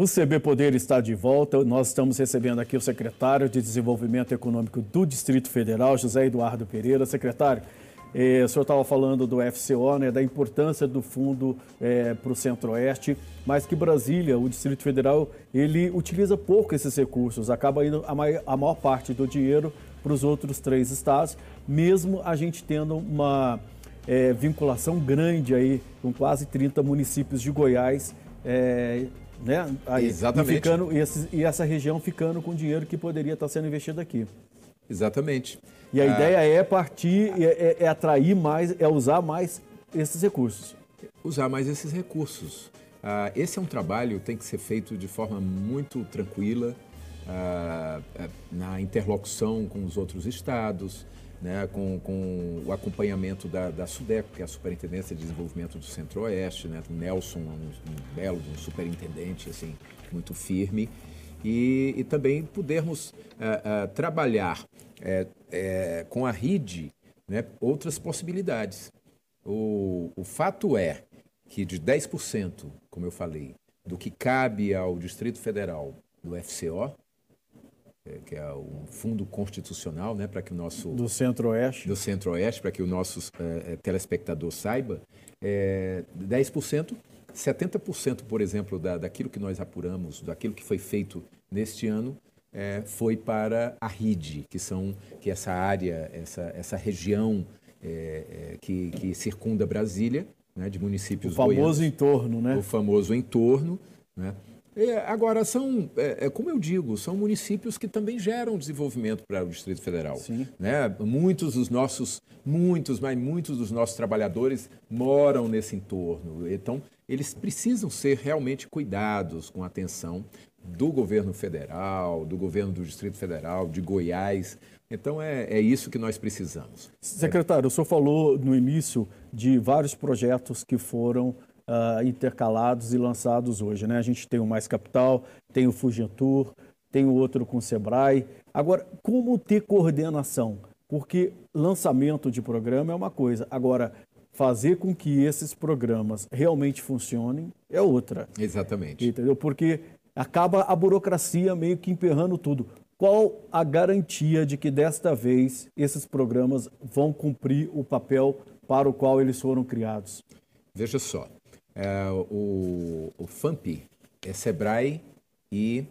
O CB Poder está de volta. Nós estamos recebendo aqui o secretário de Desenvolvimento Econômico do Distrito Federal, José Eduardo Pereira. Secretário, eh, o senhor estava falando do FCO, né, da importância do fundo eh, para o Centro-Oeste, mas que Brasília, o Distrito Federal, ele utiliza pouco esses recursos, acaba indo a maior, a maior parte do dinheiro para os outros três estados, mesmo a gente tendo uma eh, vinculação grande aí com quase 30 municípios de Goiás né? Aí, Exatamente. E, ficando, e, esse, e, essa região ficando com dinheiro que poderia estar sendo investido aqui. Exatamente. E a ah, ideia é partir, é, é, é, atrair mais, é usar mais esses recursos. Usar mais esses recursos. Ah, esse é um trabalho que tem que ser feito de forma muito tranquila, ah, é, na interlocução com os outros estados, né, com, com, o acompanhamento da, da SUDECO, que é a Superintendência de Desenvolvimento do Centro-Oeste, né, Nelson, um, um belo um superintendente, assim, muito firme, e, e também podermos uh, uh, trabalhar uh, com a RID né, outras possibilidades. O, o fato é que de 10%, como eu falei, do que cabe ao Distrito Federal do FCO, que é um fundo constitucional, né, para que o nosso do Centro-Oeste, do Centro-Oeste, para que o nosso é, telespectador saiba, é, 10%, 70%, por exemplo, da, daquilo que nós apuramos, daquilo que foi feito neste ano, é, foi para a RID, que são que essa área, essa, essa região é, que, que circunda Brasília, né, de municípios o famoso goianos, entorno, né? O famoso entorno, né? É, agora, são, é, é, como eu digo, são municípios que também geram desenvolvimento para o Distrito Federal. Sim. Né? Muitos dos nossos, muitos, mas muitos dos nossos trabalhadores moram nesse entorno. Então, eles precisam ser realmente cuidados com atenção do governo federal, do governo do Distrito Federal, de Goiás. Então, é, é isso que nós precisamos. Secretário, o senhor falou no início de vários projetos que foram uh, intercalados e lançados hoje. Né? A gente tem o Mais Capital, tem o Fugentur, tem o outro com o Sebrae. Agora, como ter coordenação? Porque lançamento de programa é uma coisa. Agora, fazer com que esses programas realmente funcionem é outra. Exatamente. Entendeu? Porque acaba a burocracia meio que emperrando tudo. Qual a garantia de que desta vez esses programas vão cumprir o papel para o qual eles foram criados? Veja só, é, o, o FAMP é SEBRAE e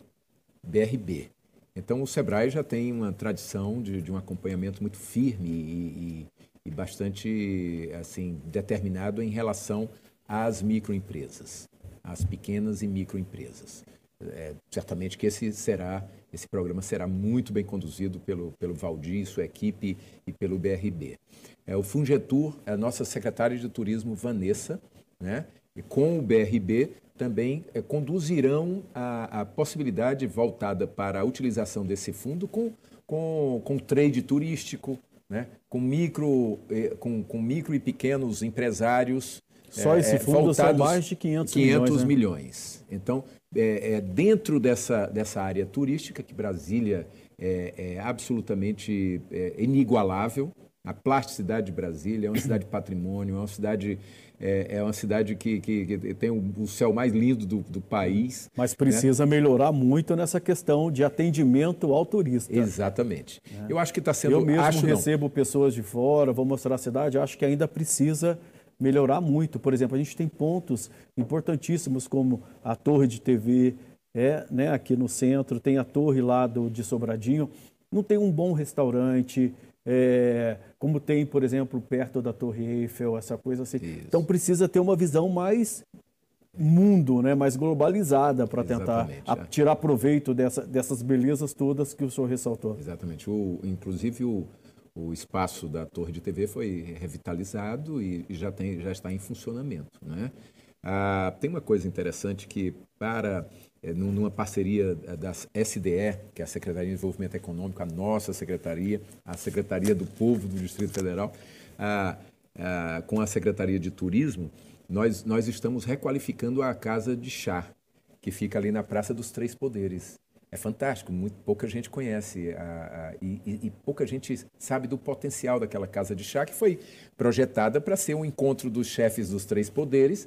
BRB. Então, o SEBRAE já tem uma tradição de, de um acompanhamento muito firme e, e, e, bastante assim determinado em relação às microempresas, às pequenas e microempresas. É, certamente que esse será esse programa será muito bem conduzido pelo, pelo Valdir, sua equipe e pelo BRB. É, o Fungetur, a nossa secretária de turismo, Vanessa, né, com o BRB também é, conduzirão a, a, possibilidade voltada para a utilização desse fundo com, com, com trade turístico, né? com, micro, eh, com, com micro e pequenos empresários. Só esse fundo são mais de 500, 500 milhões. Né? milhões. Então, é, é, dentro dessa, dessa área turística, que Brasília é, é absolutamente é, inigualável, a plasticidade de Brasília é uma cidade de patrimônio, é uma cidade é, é uma cidade que, que, que tem o, o, céu mais lindo do, do país. Mas precisa né? melhorar muito nessa questão de atendimento ao turista. Exatamente. É. Eu acho que está sendo... Eu mesmo acho, recebo não. pessoas de fora, vou mostrar a cidade, acho que ainda precisa melhorar muito. Por exemplo, a gente tem pontos importantíssimos como a torre de TV, é, né, aqui no centro, tem a torre lá do, de Sobradinho, não tem um bom restaurante, é, como tem, por exemplo, perto da Torre Eiffel, essa coisa assim. Isso. Então precisa ter uma visão mais mundo, né, mais globalizada para tentar é. tirar proveito dessa, dessas belezas todas que o senhor ressaltou. Exatamente. O, inclusive o, o espaço da Torre de TV foi revitalizado e, já, tem, já está em funcionamento. Né? Ah, tem uma coisa interessante que para numa parceria é, da SDE, que é a Secretaria de Desenvolvimento Econômico, a nossa secretaria, a Secretaria do Povo do Distrito Federal, com a Secretaria de Turismo, nós, nós estamos requalificando a Casa de Chá, que fica ali na Praça dos Três Poderes. É fantástico, muito pouca gente conhece a, a, e, e, pouca gente sabe do potencial daquela casa de chá que foi projetada para ser um encontro dos chefes dos três poderes,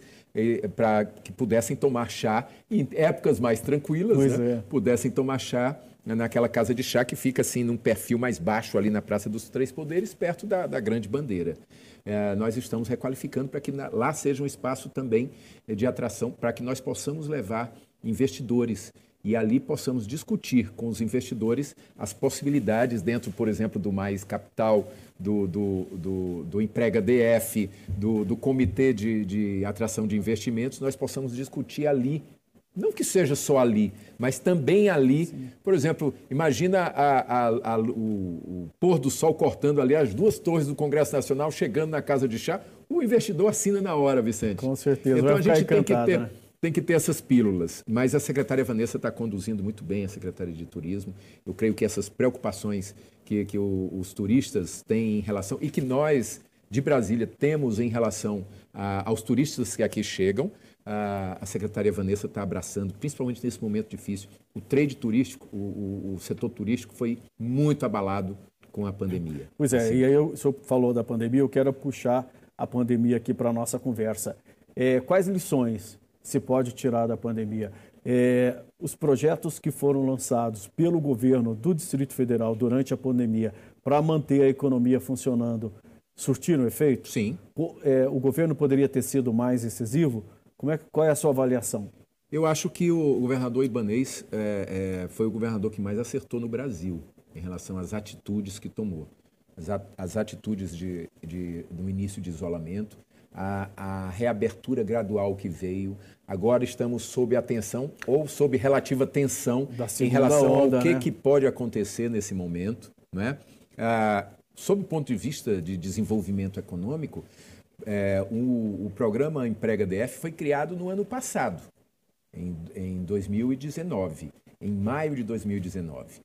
para que pudessem tomar chá em épocas mais tranquilas, né? é. pudessem tomar chá naquela casa de chá que fica assim num perfil mais baixo ali na Praça dos Três Poderes, perto da, da Grande Bandeira. É, nós estamos requalificando para que na, lá seja um espaço também de atração, para que nós possamos levar investidores e ali possamos discutir com os investidores as possibilidades dentro, por exemplo, do Mais Capital, do, do, do, do Emprega DF, do, do Comitê de, de Atração de Investimentos, nós possamos discutir ali não que seja só ali, mas também ali. Sim. Por exemplo, imagina a, a, a, o, o, pôr do sol cortando ali as duas torres do Congresso Nacional, chegando na casa de chá. O investidor assina na hora, Vicente. Com certeza. Então a gente tem que ter. Né? Tem que ter essas pílulas, mas a secretária Vanessa está conduzindo muito bem a Secretaria de Turismo. Eu creio que essas preocupações que, que o, os turistas têm em relação, e que nós de Brasília temos em relação a, aos turistas que aqui chegam, a, a secretária Vanessa está abraçando, principalmente nesse momento difícil. O trade turístico, o, o, o setor turístico foi muito abalado com a pandemia. Pois é, assim. e aí o senhor falou da pandemia, eu quero puxar a pandemia aqui para a nossa conversa. É, quais lições se pode tirar da pandemia. É, os projetos que foram lançados pelo governo do Distrito Federal durante a pandemia para manter a economia funcionando surtiram efeito? Sim. O, é, o governo poderia ter sido mais incisivo? Como é, qual é a sua avaliação? Eu acho que o governador Ibanês é, é, foi o governador que mais acertou no Brasil em relação às atitudes que tomou. As, atitudes de, de, no início de isolamento, a, a reabertura gradual que veio. Agora estamos sob atenção ou sob relativa tensão em relação onda, ao que, né? que pode acontecer nesse momento. Né? Ah, sob o ponto de vista de desenvolvimento econômico, é, o, o, programa Emprega DF foi criado no ano passado, em, em 2019, em maio de 2019.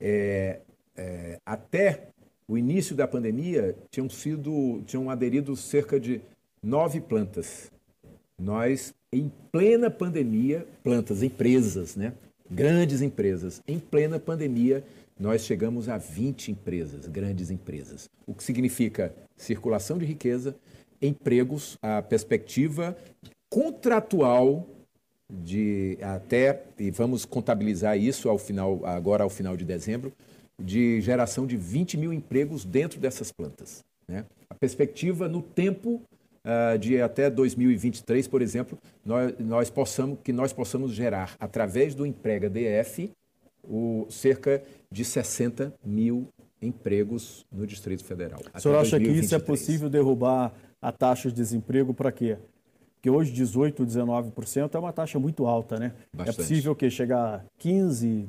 É, é, até o início da pandemia, tinham sido, tinham aderido cerca de nove plantas. Nós, em plena pandemia, plantas, empresas, né? Grandes empresas. Em plena pandemia, nós chegamos a 20 empresas, grandes empresas. O que significa circulação de riqueza, empregos, a perspectiva contratual de até, e vamos contabilizar isso ao final, agora ao final de dezembro, de geração de 20 mil empregos dentro dessas plantas. Né? A perspectiva no tempo de até 2023, por exemplo, nós, nós possamos, que nós possamos gerar, através do Emprega DF, o, cerca de 60 mil empregos no Distrito Federal. O senhor acha 2023. que isso é possível derrubar a taxa de desemprego para quê? Porque hoje 18, 19% é uma taxa muito alta, né? É Bastante. É possível que chegar a 15,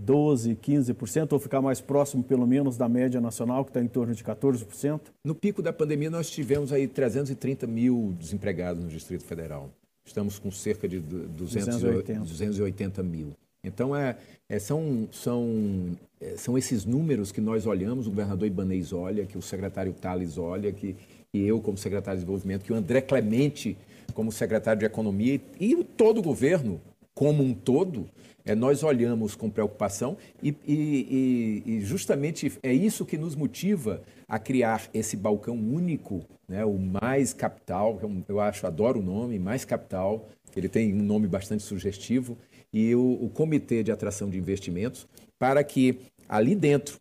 12%, 15%, ou ficar mais próximo, pelo menos, da média nacional, que está em torno de 14%? No pico da pandemia, nós tivemos aí 330 mil desempregados no Distrito Federal. Estamos com cerca de 200, 280. 280 mil. Então, é, é, são, são, é, são esses números que nós olhamos, o governador Ibanez olha, que o secretário Tales olha, que, que eu, como secretário de Desenvolvimento, que o André Clemente, como secretário de Economia, e, e todo o governo, como um todo, é, nós olhamos com preocupação e, e, e, justamente é isso que nos motiva a criar esse balcão único, né, o Mais Capital, eu, eu acho, adoro o nome, Mais Capital, ele tem um nome bastante sugestivo, e o, o Comitê de Atração de Investimentos, para que ali dentro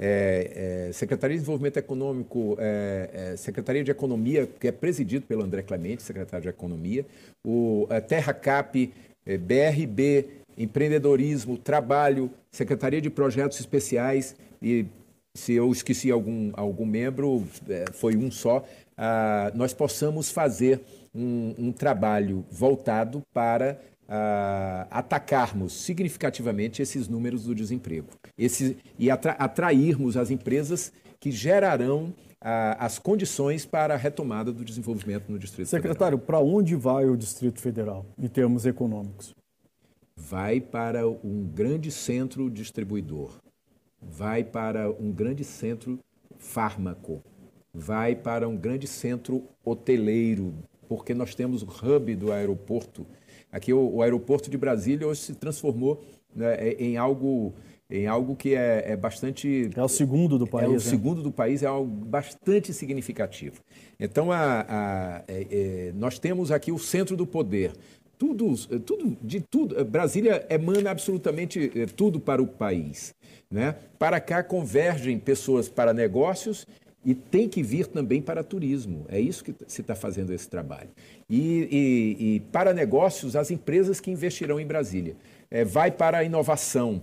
é, é, Secretaria de Desenvolvimento Econômico, é, é Secretaria de Economia, que é presidido pelo André Clemente, secretário de Economia, o Terra Cap, BRB, empreendedorismo, trabalho, Secretaria de Projetos Especiais e se eu esqueci algum, algum membro, é, foi um só, ah, nós possamos fazer um, um trabalho voltado para ah, atacarmos significativamente esses números do desemprego. Esse, e atra, atrairmos as empresas que gerarão as condições para a retomada do desenvolvimento no Distrito Secretário, Federal. Secretário, para onde vai o Distrito Federal em termos econômicos? vai para um grande centro distribuidor, vai para um grande centro fármaco, vai para um grande centro hoteleiro, porque nós temos o hub do aeroporto. Aqui o, o aeroporto de Brasília hoje se transformou né, em algo em algo que é, é, bastante. É o segundo do país. É o né? segundo do país, é algo bastante significativo. Então, a, a, é, é, nós temos aqui o centro do poder. Tudo, tudo, de tudo. Brasília emana absolutamente é, tudo para o país. Né? Para cá convergem pessoas para negócios e tem que vir também para turismo. É isso que se está fazendo esse trabalho. E, e, e, para negócios, as empresas que investirão em Brasília. É, vai para a inovação,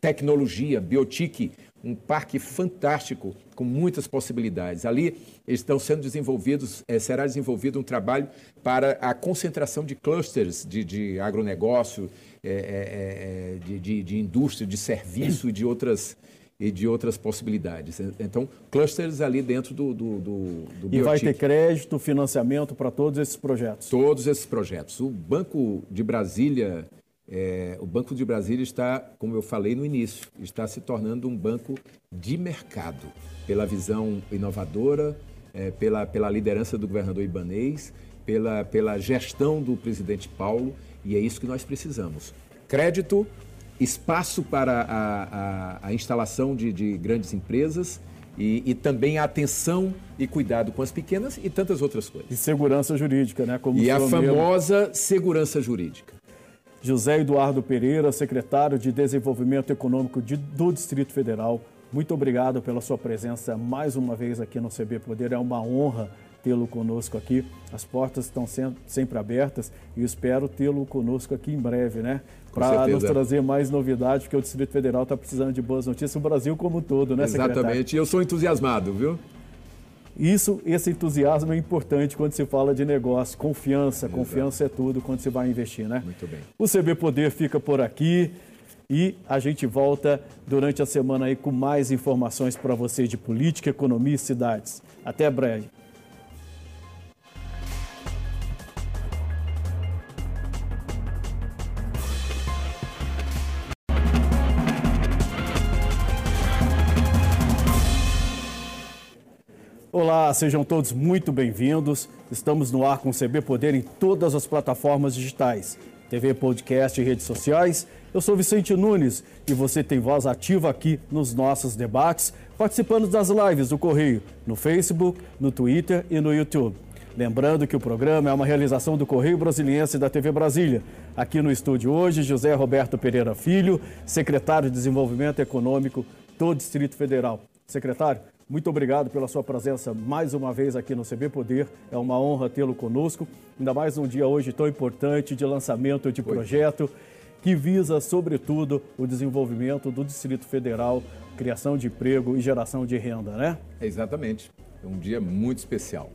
tecnologia, biotique, um parque fantástico com muitas possibilidades. Ali estão sendo desenvolvidos, é, será desenvolvido um trabalho para a concentração de clusters de, de agronegócio, é, é, de, de, de, indústria, de serviço e de outras e de outras possibilidades. Então, clusters ali dentro do, do, do, do E vai ter crédito, financiamento para todos esses projetos? Todos esses projetos. O Banco de Brasília é, o Banco de Brasília está, como eu falei no início, está se tornando um banco de mercado, pela visão inovadora, é, pela, pela liderança do governador Ibanês, pela, pela gestão do presidente Paulo, e é isso que nós precisamos. Crédito, espaço para a, a, a instalação de, de, grandes empresas e, e, também a atenção e cuidado com as pequenas e tantas outras coisas. E segurança jurídica, né? Como e a famosa mesmo. segurança jurídica. José Eduardo Pereira, secretário de Desenvolvimento Econômico de, do Distrito Federal, muito obrigado pela sua presença mais uma vez aqui no CB Poder. É uma honra tê-lo conosco aqui. As portas estão sempre abertas e espero tê-lo conosco aqui em breve, né? Para nos trazer mais novidades, porque o Distrito Federal está precisando de boas notícias, o Brasil como um todo, né, Exatamente. secretário? Exatamente. Eu sou entusiasmado, viu? Isso, esse entusiasmo é importante quando se fala de negócio. Confiança, Exato. confiança é tudo quando se vai investir, né? Muito bem. O CB Poder fica por aqui e a gente volta durante a semana aí com mais informações para você de política, economia e cidades. Até breve. Olá, sejam todos muito bem-vindos. Estamos no ar com o CB Poder em todas as plataformas digitais, TV, podcast e redes sociais. Eu sou Vicente Nunes e você tem voz ativa aqui nos nossos debates, participando das lives do Correio no Facebook, no Twitter e no YouTube. Lembrando que o programa é uma realização do Correio Brasiliense e da TV Brasília. Aqui no estúdio hoje, José Roberto Pereira Filho, secretário de Desenvolvimento Econômico do Distrito Federal. Secretário, muito obrigado pela sua presença mais uma vez aqui no CB Poder. É uma honra tê-lo conosco, ainda mais um dia hoje tão importante de lançamento de projeto que visa, sobretudo, o desenvolvimento do Distrito Federal, criação de emprego e geração de renda, né? Exatamente. É um dia muito especial.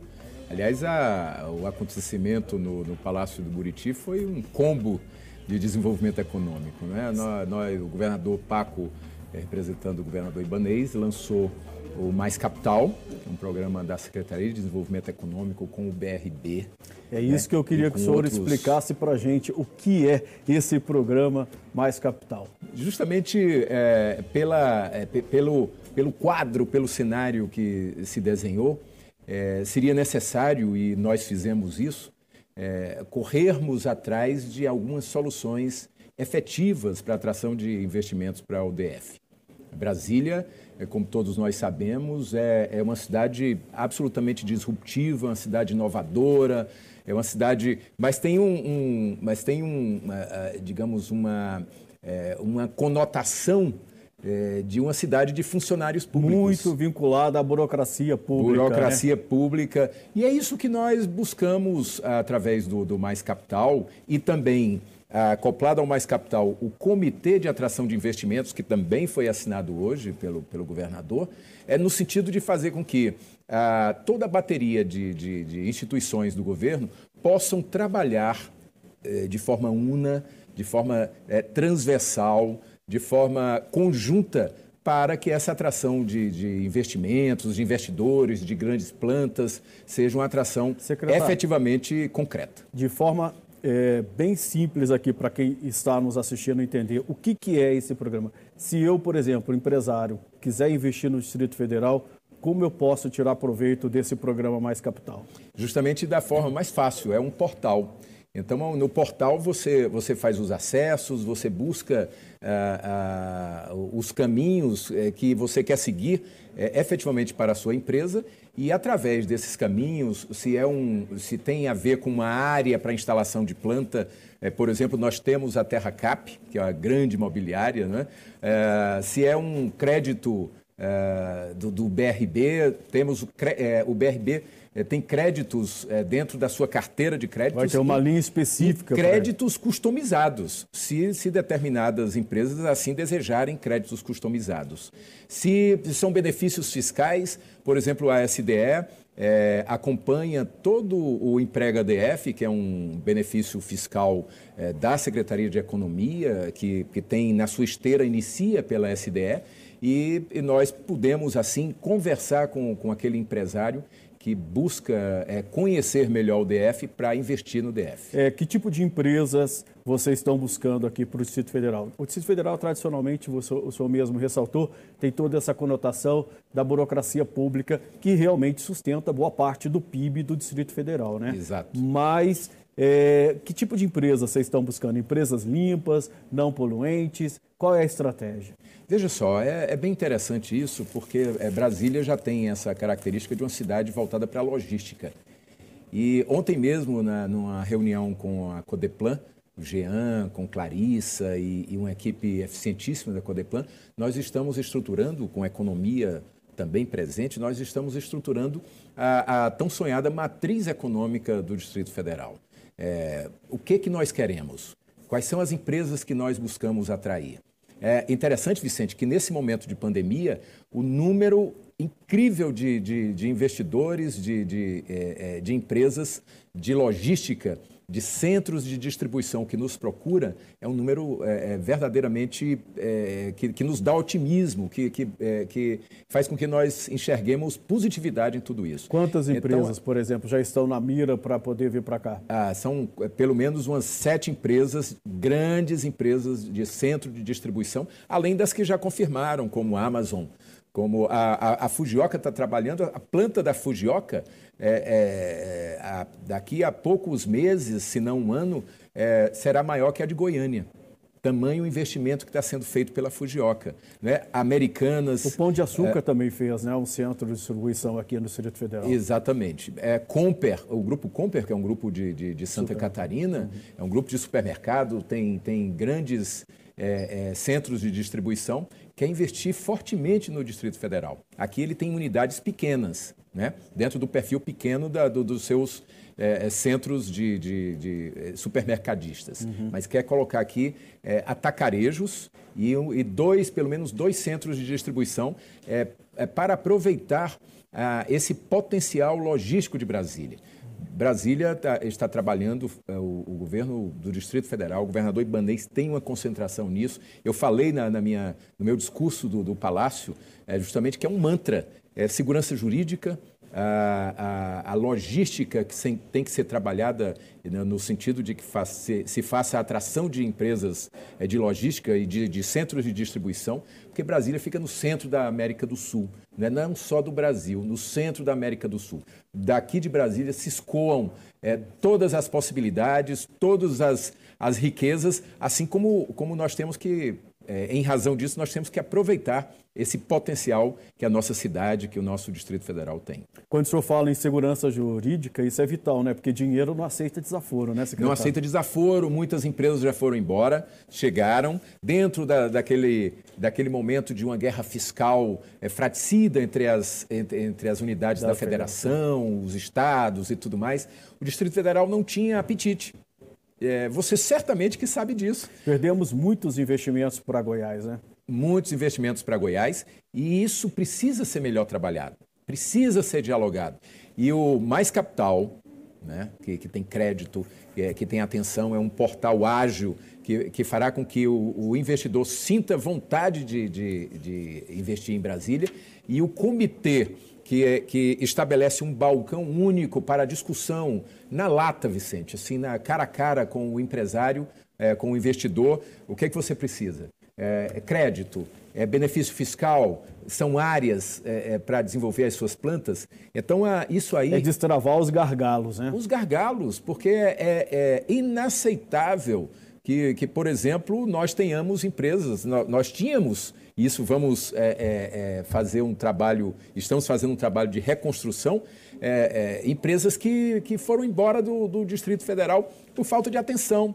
Aliás, a, o acontecimento no, no, Palácio do Buriti foi um combo de desenvolvimento econômico. Né? Nós, nós, o governador Paco, representando o governador Ibanês, lançou o Mais Capital, um programa da Secretaria de Desenvolvimento Econômico com o BRB. É isso né? que eu queria que o senhor outros... explicasse para a gente o que é esse programa Mais Capital. Justamente é, pela, é, pelo, pelo quadro, pelo cenário que se desenhou, é, seria necessário, e nós fizemos isso, é, corrermos atrás de algumas soluções efetivas para a atração de investimentos para o DF. Brasília é, como todos nós sabemos, é, é uma cidade absolutamente disruptiva, uma cidade inovadora, é uma cidade, mas tem um, um mas tem um, digamos uma é, uma conotação de uma cidade de funcionários públicos. Muito vinculada à burocracia pública. Burocracia né? pública. E é isso que nós buscamos através do, do Mais Capital e também acoplado ao Mais Capital, o Comitê de Atração de Investimentos, que também foi assinado hoje pelo, pelo governador, é no sentido de fazer com que ah, toda a bateria de, de, de, instituições do governo possam trabalhar eh, de forma una, de forma eh, transversal, de forma conjunta para que essa atração de, de, investimentos, de investidores, de grandes plantas, seja uma atração Secretário, efetivamente concreta. De forma é, bem simples aqui para quem está nos assistindo entender o que, que é esse programa. Se eu, por exemplo, empresário, quiser investir no Distrito Federal, como eu posso tirar proveito desse programa Mais Capital? Justamente da forma mais fácil, é um portal. Então, no portal você, você faz os acessos, você busca ah, ah, os caminhos eh, que você quer seguir eh, efetivamente para a sua empresa e através desses caminhos, se, é um, se tem a ver com uma área para instalação de planta, eh, por exemplo, nós temos a Terra Cap, que é uma grande imobiliária, né? se é um crédito do, do, BRB, temos o, o BRB tem créditos é, dentro da sua carteira de créditos. Vai ter uma linha específica. Créditos customizados, se, se determinadas empresas assim desejarem créditos customizados. Se são benefícios fiscais, por exemplo, a SDE é, acompanha todo o Emprega DF, que é um benefício fiscal é, da Secretaria de Economia, que, que tem na sua esteira, inicia pela SDE, e, e nós pudemos, assim, conversar com, com aquele empresário que busca é, conhecer melhor o DF para investir no DF. É, que tipo de empresas vocês estão buscando aqui para o Distrito Federal? O Distrito Federal, tradicionalmente, o senhor, o senhor mesmo ressaltou, tem toda essa conotação da burocracia pública que realmente sustenta boa parte do PIB do Distrito Federal, né? Exato. Mas é, que tipo de empresa vocês estão buscando? Empresas limpas, não poluentes? Qual é a estratégia? Veja só, é, é bem interessante isso, porque é, Brasília já tem essa característica de uma cidade voltada para a logística. E ontem mesmo, na, numa reunião com a Codeplan, o Jean, com Clarissa e, e uma equipe eficientíssima da Codeplan, nós estamos estruturando, com economia também presente, nós estamos estruturando a, a tão sonhada matriz econômica do Distrito Federal. É, o que, que nós queremos? Quais são as empresas que nós buscamos atrair? É interessante, Vicente, que nesse momento de pandemia, o número incrível de, de, de investidores, de, de, é, é de empresas de logística de centros de distribuição que nos procura é um número é, é, verdadeiramente é, que, que, nos dá otimismo, que, que, é, que, faz com que nós enxerguemos positividade em tudo isso. Quantas então, empresas, então, por exemplo, já estão na mira para poder vir para cá? Ah, são é, pelo menos umas sete empresas, grandes empresas de centro de distribuição, além das que já confirmaram, como a Amazon, como a, a, a Fujioka está trabalhando, a planta da Fujioka, é, é, a, daqui a poucos meses, se não um ano, é, será maior que a de Goiânia. Tamanho investimento que está sendo feito pela Fujioka. Né? Americanas. O Pão de Açúcar é, também fez né? um centro de distribuição aqui no Distrito Federal. Exatamente. É, Comper, o grupo Comper, que é um grupo de, de, de Santa Super. Catarina, uhum. é um grupo de supermercado, tem, tem grandes é, é, centros de distribuição, quer investir fortemente no Distrito Federal. Aqui ele tem unidades pequenas, né? dentro do perfil pequeno da, do, dos seus é, é centros de, de, de é, supermercadistas, uhum. mas quer colocar aqui é, atacarejos e, e, dois, pelo menos dois centros de distribuição para aproveitar ah, esse potencial logístico de Brasília. Brasília tá, está trabalhando, é, o, o, governo do Distrito Federal, o governador Ibanez tem uma concentração nisso. Eu falei na, na minha, no meu discurso do, do Palácio, é, justamente que é um mantra, é segurança jurídica, a, a, a, logística que tem que ser trabalhada né, no sentido de que se, se, faça a atração de empresas é, de logística e de, de, centros de distribuição, porque Brasília fica no centro da América do Sul, né, não só do Brasil, no centro da América do Sul. Daqui de Brasília se escoam é, todas as possibilidades, todas as, as riquezas, assim como, como nós temos que é, em razão disso, nós temos que aproveitar esse potencial que a nossa cidade, que o nosso Distrito Federal tem. Quando o senhor fala em segurança jurídica, isso é vital, né? Porque dinheiro não aceita desaforo, né, secretário? Não aceita desaforo, muitas empresas já foram embora, chegaram dentro da, daquele, daquele momento de uma guerra fiscal é, fraticida entre as, entre, entre as unidades da, da federação, federação, os estados e tudo mais. O Distrito Federal não tinha apetite é, você certamente que sabe disso. Perdemos muitos investimentos para Goiás, né? Muitos investimentos para Goiás e isso precisa ser melhor trabalhado, precisa ser dialogado. E o Mais Capital, né, que, que tem crédito, é, que tem atenção, é um portal ágil que, que fará com que o, o investidor sinta vontade de, de, de investir em Brasília e o comitê que, é, que estabelece um balcão único para discussão na lata, Vicente, assim, na cara a cara com o empresário, é, com o investidor. O que é que você precisa? é, crédito, é, benefício fiscal, são áreas é, é, para desenvolver as suas plantas. Então, a, isso aí. É destravar os gargalos, né? Os gargalos, porque é, é, é inaceitável que, que, por exemplo, nós tenhamos empresas, nós, tínhamos, isso vamos é, é, fazer um trabalho, estamos fazendo um trabalho de reconstrução, empresas que, que foram embora do, do Distrito Federal por falta de atenção,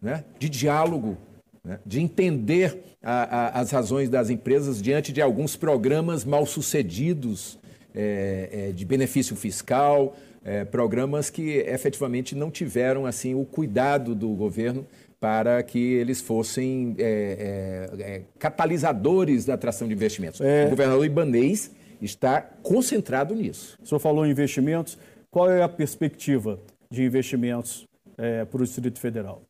né? de diálogo, né? de entender a, a, as razões das empresas diante de alguns programas mal sucedidos é, é, de benefício fiscal, é, programas que efetivamente não tiveram assim o cuidado do governo para que eles fossem é, é, é, catalisadores da atração de investimentos. O governador Ibanês está concentrado nisso. O senhor falou em investimentos. Qual é a perspectiva de investimentos para o Distrito Federal?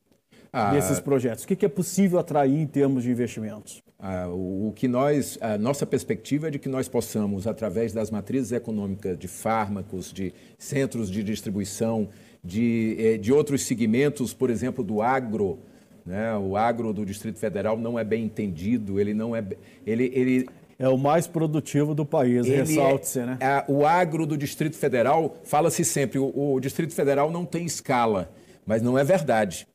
ah, desses projetos? O que é possível atrair em termos de investimentos? Ah, o, que nós, a nossa perspectiva é de que nós possamos, através das matrizes econômicas de fármacos, de centros de distribuição, de, eh, de outros segmentos, por exemplo, do agro, né? o agro do Distrito Federal não é bem entendido, ele não é. Ele, ele, é o mais produtivo do país, ressalte-se, é, né? É, o agro do Distrito Federal, fala-se sempre, o, o Distrito Federal não tem escala, mas não é verdade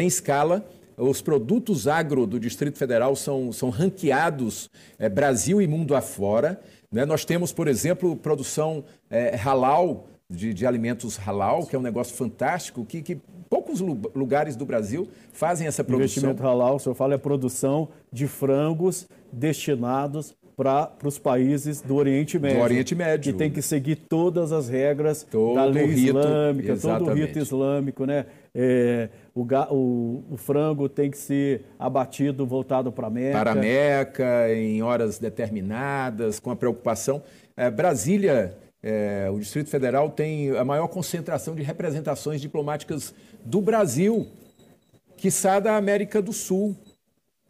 tem escala. Os produtos agro do Distrito Federal são, são ranqueados é, Brasil e mundo afora. Né? Nós temos, por exemplo, produção é, halal, de, de, alimentos halal, que é um negócio fantástico, que, que poucos lugares do Brasil fazem essa produção. Investimento halal, o senhor fala, é produção de frangos destinados para os países do Oriente Médio. Do Oriente Médio. Que tem que seguir todas as regras todo da lei rito, islâmica, exatamente. todo o rito islâmico, né? É, o, o, o, frango tem que ser abatido voltado para a Meca. Para a Meca, em horas determinadas, com a preocupação. É, Brasília, é, o Distrito Federal, tem a maior concentração de representações diplomáticas do Brasil, quiçá da América do Sul,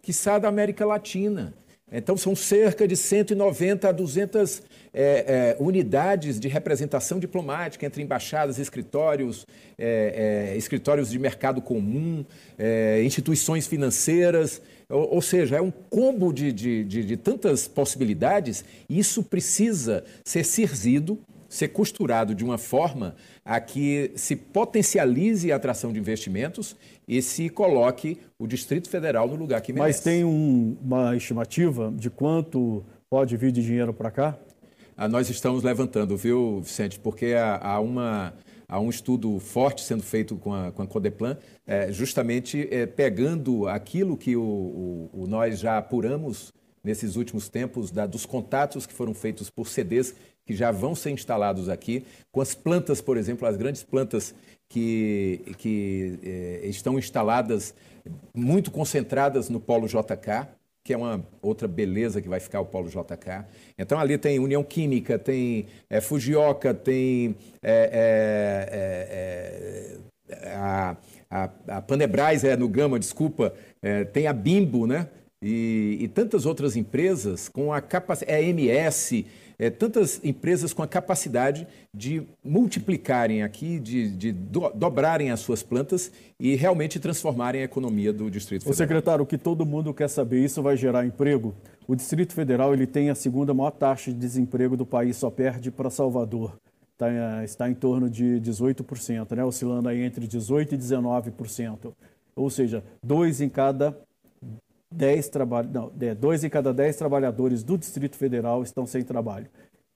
quiçá da América Latina. Então, são cerca de 190 a 200 é, é, unidades de representação diplomática entre embaixadas, escritórios, é, é escritórios de mercado comum, é, instituições financeiras. Ou, ou, seja, é um combo de, de, de, de tantas possibilidades e isso precisa ser cirzido, ser costurado de uma forma a que se potencialize a atração de investimentos e se coloque o Distrito Federal no lugar que merece. Mas tem um, uma estimativa de quanto pode vir de dinheiro para cá? Ah, nós estamos levantando, viu, Vicente? Porque há, há, uma, há um estudo forte sendo feito com a, com a Codeplan, é, justamente é, pegando aquilo que o, o, o nós já apuramos nesses últimos tempos, da, dos contatos que foram feitos por CDs que já vão ser instalados aqui, com as plantas, por exemplo, as grandes plantas que, que eh, estão instaladas muito concentradas no Polo JK, que é uma outra beleza que vai ficar o Polo JK. Então ali tem União Química, tem é, Fujioka, tem é, é, a, a, a, Panebras é no Gama, desculpa, tem a Bimbo, né? E, e tantas outras empresas com a capacidade, é MS, é, tantas empresas com a capacidade de multiplicarem aqui, de, de do, dobrarem as suas plantas e realmente transformarem a economia do Distrito Federal. O secretário, o que todo mundo quer saber, isso vai gerar emprego? O Distrito Federal ele tem a segunda maior taxa de desemprego do país, só perde para Salvador. Está, está em torno de 18%, né? oscilando aí entre 18% e 19%. Ou seja, dois em cada 10 traba... não, é, dois em cada 10 trabalhadores do Distrito Federal estão sem trabalho.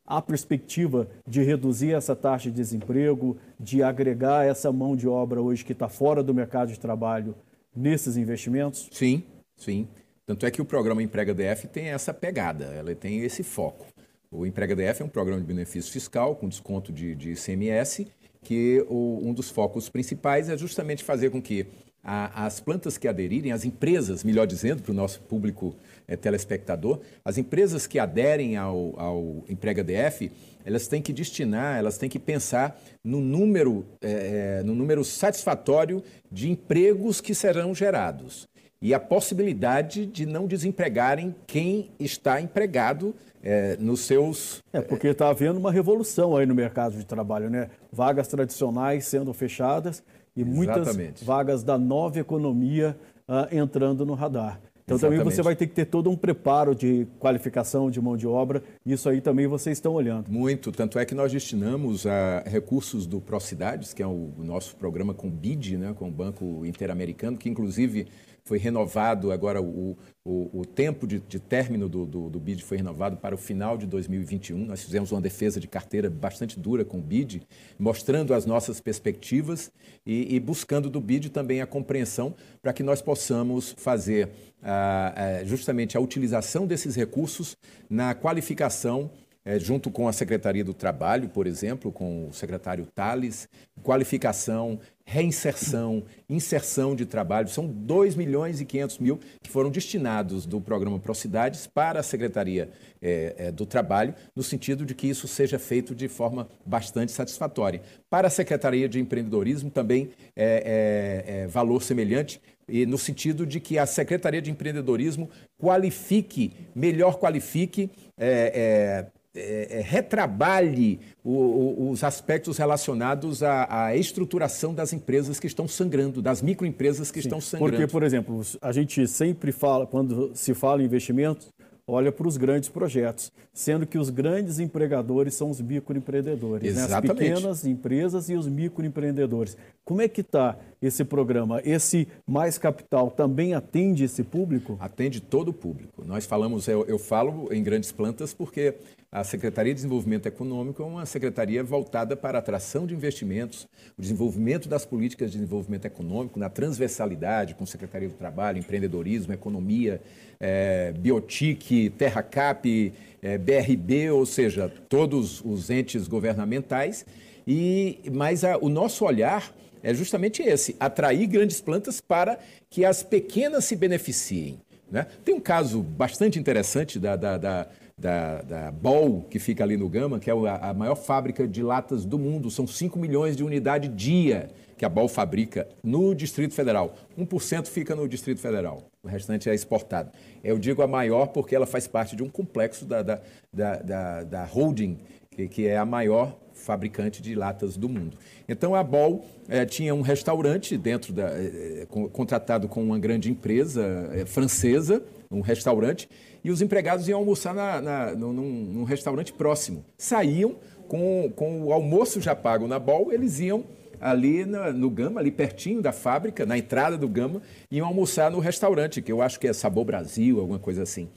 Há perspectiva de reduzir essa taxa de desemprego, de agregar essa mão de obra hoje que está fora do mercado de trabalho nesses investimentos? Sim, sim. Tanto é que o programa Emprega DF tem essa pegada, ela tem esse foco. O Emprega DF é um programa de benefício fiscal com desconto de, de ICMS, que o, um dos focos principais é justamente fazer com que a, as plantas que aderirem, as empresas, melhor dizendo, para o nosso público é, telespectador, as empresas que aderem ao, ao Emprega DF, elas têm que destinar, elas têm que pensar no número, é, no número satisfatório de empregos que serão gerados e a possibilidade de não desempregarem quem está empregado é, nos seus. É, porque está havendo uma revolução aí no mercado de trabalho, né? Vagas tradicionais sendo fechadas e Exatamente. muitas vagas da nova economia uh, entrando no radar. Então Exatamente. também você vai ter que ter todo um preparo de qualificação de mão de obra. Isso aí também vocês estão olhando. Muito. Tanto é que nós destinamos a recursos do Procidades, que é o nosso programa com BID, né, com o Banco Interamericano, que inclusive foi renovado agora o, o, o tempo de, de término do, do, do, BID foi renovado para o final de 2021. Nós fizemos uma defesa de carteira bastante dura com o BID, mostrando as nossas perspectivas e, e buscando do BID também a compreensão para que nós possamos fazer ah, ah, justamente a utilização desses recursos na qualificação é, junto com a Secretaria do Trabalho, por exemplo, com o secretário Tales, qualificação, reinserção, inserção de trabalho. São 2 milhões e 500 mil que foram destinados do programa Procidades para a Secretaria é, é, do Trabalho, no sentido de que isso seja feito de forma bastante satisfatória. Para a Secretaria de Empreendedorismo também é, é, é valor semelhante, e no sentido de que a Secretaria de Empreendedorismo qualifique, melhor qualifique é, é é, é, retrabalhe o, o, os aspectos relacionados à, à, estruturação das empresas que estão sangrando, das microempresas que Sim, estão sangrando. Porque, por exemplo, a gente sempre fala, quando se fala em investimentos, olha para os grandes projetos, sendo que os grandes empregadores são os microempreendedores, né? as pequenas empresas e os microempreendedores. Como é que está esse programa? Esse Mais Capital também atende esse público? Atende todo o público. Nós falamos, eu, eu falo em grandes plantas porque a Secretaria de Desenvolvimento Econômico é uma secretaria voltada para a atração de investimentos, o desenvolvimento das políticas de desenvolvimento econômico, na transversalidade com Secretaria do Trabalho, empreendedorismo, economia, é, Biotic, Terracap, é, BRB, ou seja, todos os entes governamentais. E, mas a, o nosso olhar é justamente esse: atrair grandes plantas para que as pequenas se beneficiem. Né? Tem um caso bastante interessante da, da, da da, da Bol, que fica ali no Gama, que é a, maior fábrica de latas do mundo. São 5 milhões de unidade dia que a Bol fabrica no Distrito Federal. 1% fica no Distrito Federal, o restante é exportado. Eu digo a maior porque ela faz parte de um complexo da, da, da, da, da holding, que, que é a maior fabricante de latas do mundo. Então a Bol é, tinha um restaurante dentro da é, contratado com uma grande empresa francesa, um restaurante e os empregados iam almoçar na, na, num, num, restaurante próximo. Saíam com, com o almoço já pago na Bol, eles iam ali na, no Gama, ali pertinho da fábrica, na entrada do Gama, iam almoçar no restaurante, que eu acho que é Sabor Brasil, alguma coisa assim.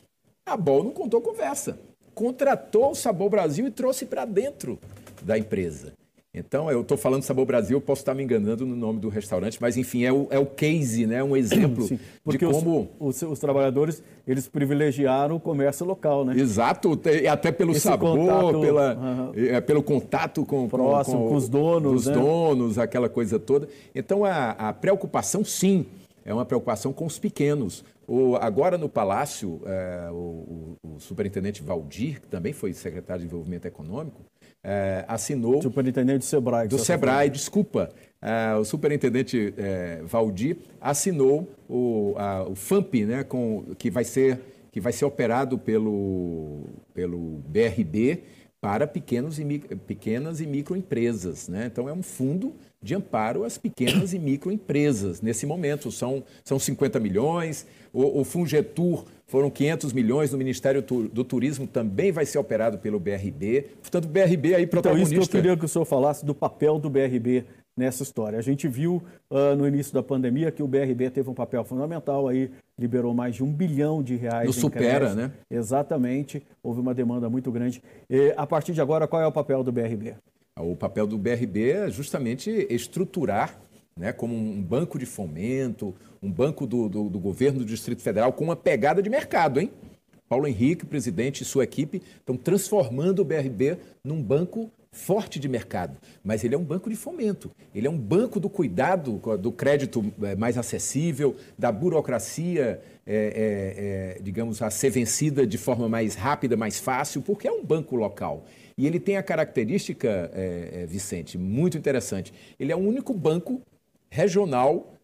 A Bol não contou conversa. Contratou o Sabor Brasil e trouxe para dentro da empresa. Então, eu estou falando Sabor Brasil, posso estar me enganando no nome do restaurante, mas enfim, é o, é o case, né? um exemplo Sim, de como... Os, os, os, trabalhadores, eles privilegiaram o comércio local, né? Exato, até pelo Esse sabor, contato, pela, é, pelo contato com, Próximo, com, com os donos. Os né? donos, aquela coisa toda. Então, a, a preocupação, sim, é uma preocupação com os pequenos. O, agora no Palácio, é, o, o, superintendente Valdir, que também foi secretário de Desenvolvimento Econômico, é, assinou. Superintendente do Sebrae. Do Sebrae, desculpa. É, o superintendente é, Valdir assinou o, a, o FAMP, né, com, que, vai ser, que vai ser operado pelo, pelo BRB para pequenos e, pequenas e microempresas. Né? Então, é um fundo de amparo às pequenas e microempresas nesse momento. São, são 50 milhões. O, o Fungetur foram 500 milhões no Ministério do Turismo, também vai ser operado pelo BRB. Portanto, o BRB aí protagonista... Então, isso que eu queria que o senhor falasse do papel do BRB nessa história. A gente viu uh, no início da pandemia que o BRB teve um papel fundamental aí, liberou mais de um bilhão de reais. No supera, né? Exatamente, houve uma demanda muito grande. E, a partir de agora, qual é o papel do BRB? O papel do BRB é justamente estruturar né, como um banco de fomento, um banco do, do, do, governo do Distrito Federal com uma pegada de mercado, hein? Paulo Henrique, presidente e sua equipe estão transformando o BRB num banco forte de mercado, mas ele é um banco de fomento, ele é um banco do cuidado, do crédito é, mais acessível, da burocracia, é, é, é, digamos, a ser vencida de forma mais rápida, mais fácil, porque é um banco local. E ele tem a característica, é, é, Vicente, muito interessante, ele é o único banco regional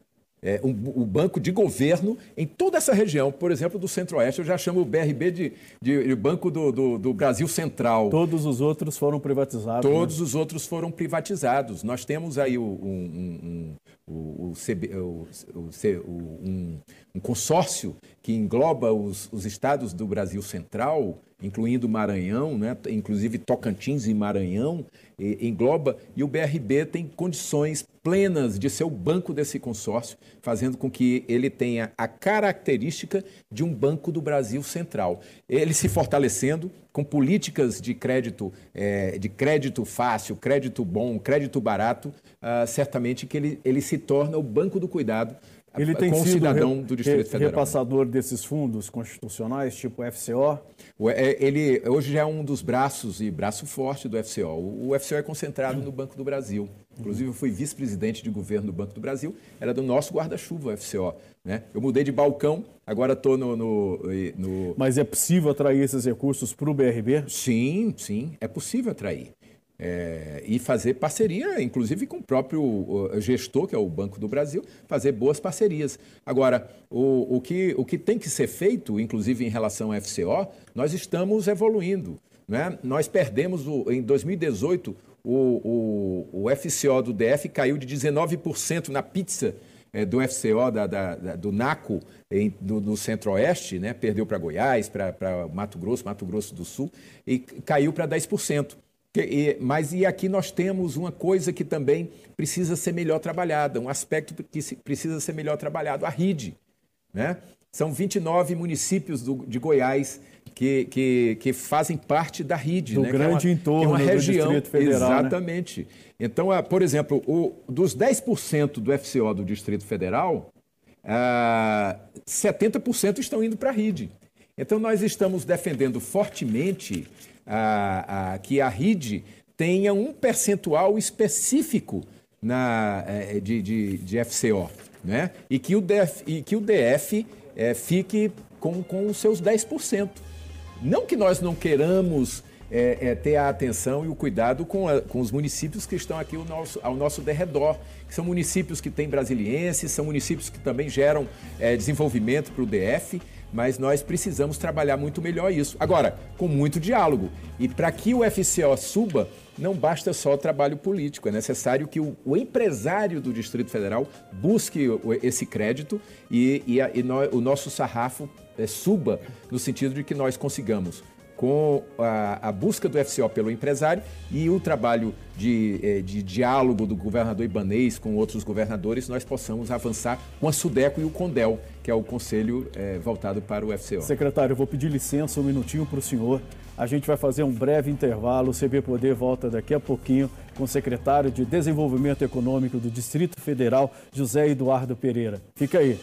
é, um, o banco de governo em toda essa região, por exemplo, do Centro-Oeste. Eu já chamo o BRB de, de, de Banco do, do, do, Brasil Central. Todos os outros foram privatizados. Todos né? os outros foram privatizados. Nós temos aí um, um, o, o, CB, o, um, consórcio que engloba os, os, estados do Brasil Central, incluindo Maranhão, né, inclusive Tocantins e Maranhão, e, engloba, e o BRB tem condições plenas de ser o banco desse consórcio, fazendo com que ele tenha a característica de um banco do Brasil Central. Ele se fortalecendo com políticas de crédito, é, de crédito fácil, crédito bom, crédito barato, uh, certamente que ele, ele se torna o banco do cuidado ele tem com sido cidadão re, do Distrito Federal. repassador desses fundos constitucionais, tipo FCO? É, ele hoje já é um dos braços e braço forte do FCO. O FCO é concentrado no Banco do Brasil. Inclusive, eu fui vice-presidente de governo do Banco do Brasil, era do nosso guarda-chuva, o FCO. Né? Eu mudei de balcão, agora estou no, no, no, Mas é possível atrair esses recursos para o BRB? Sim, sim, é possível atrair. É, e fazer parceria, inclusive com o próprio gestor, que é o Banco do Brasil, fazer boas parcerias. Agora, o, o, que, o que tem que ser feito, inclusive em relação ao FCO, nós estamos evoluindo. Né? Nós perdemos, o, em 2018, o, o, o FCO do DF caiu de 19% na pizza é, do FCO, da, da, da, do NACO, em, do, do Centro-Oeste, né? perdeu para Goiás, para Mato Grosso, Mato Grosso do Sul, e caiu para 10%. Mas e aqui nós temos uma coisa que também precisa ser melhor trabalhada, um aspecto que precisa ser melhor trabalhado, a RIDE. Né? São 29 municípios do, de Goiás que, que, que, fazem parte da RIDE. Do né? grande que é uma, entorno é uma região, do Distrito Federal. Né? Exatamente. Né? Então, por exemplo, o, dos 10% do FCO do Distrito Federal, ah, 70% estão indo para a RIDE. Então, nós estamos defendendo fortemente a, a, que a RID tenha um percentual específico na, é, de, de, de, FCO, né? e que o DF, e que o DF é, fique com, com os seus 10%. Não que nós não queiramos é, é, ter a atenção e o cuidado com, a, com os municípios que estão aqui ao nosso, ao nosso derredor, que são municípios que têm brasilienses, são municípios que também geram é, desenvolvimento para o DF, mas nós precisamos trabalhar muito melhor isso. Agora, com muito diálogo. E para que o FCO suba, não basta só o trabalho político, é necessário que o, o empresário do Distrito Federal busque esse crédito e, e, a, e no, o nosso sarrafo é, suba no sentido de que nós consigamos com a, a, busca do FCO pelo empresário e o trabalho de, eh, de, diálogo do governador Ibanês com outros governadores, nós possamos avançar com a SUDECO e o CONDEL, que é o conselho eh, voltado para o FCO. Secretário, eu vou pedir licença um minutinho para o senhor. A gente vai fazer um breve intervalo. O CB Poder volta daqui a pouquinho com o secretário de Desenvolvimento Econômico do Distrito Federal, José Eduardo Pereira. Fica aí.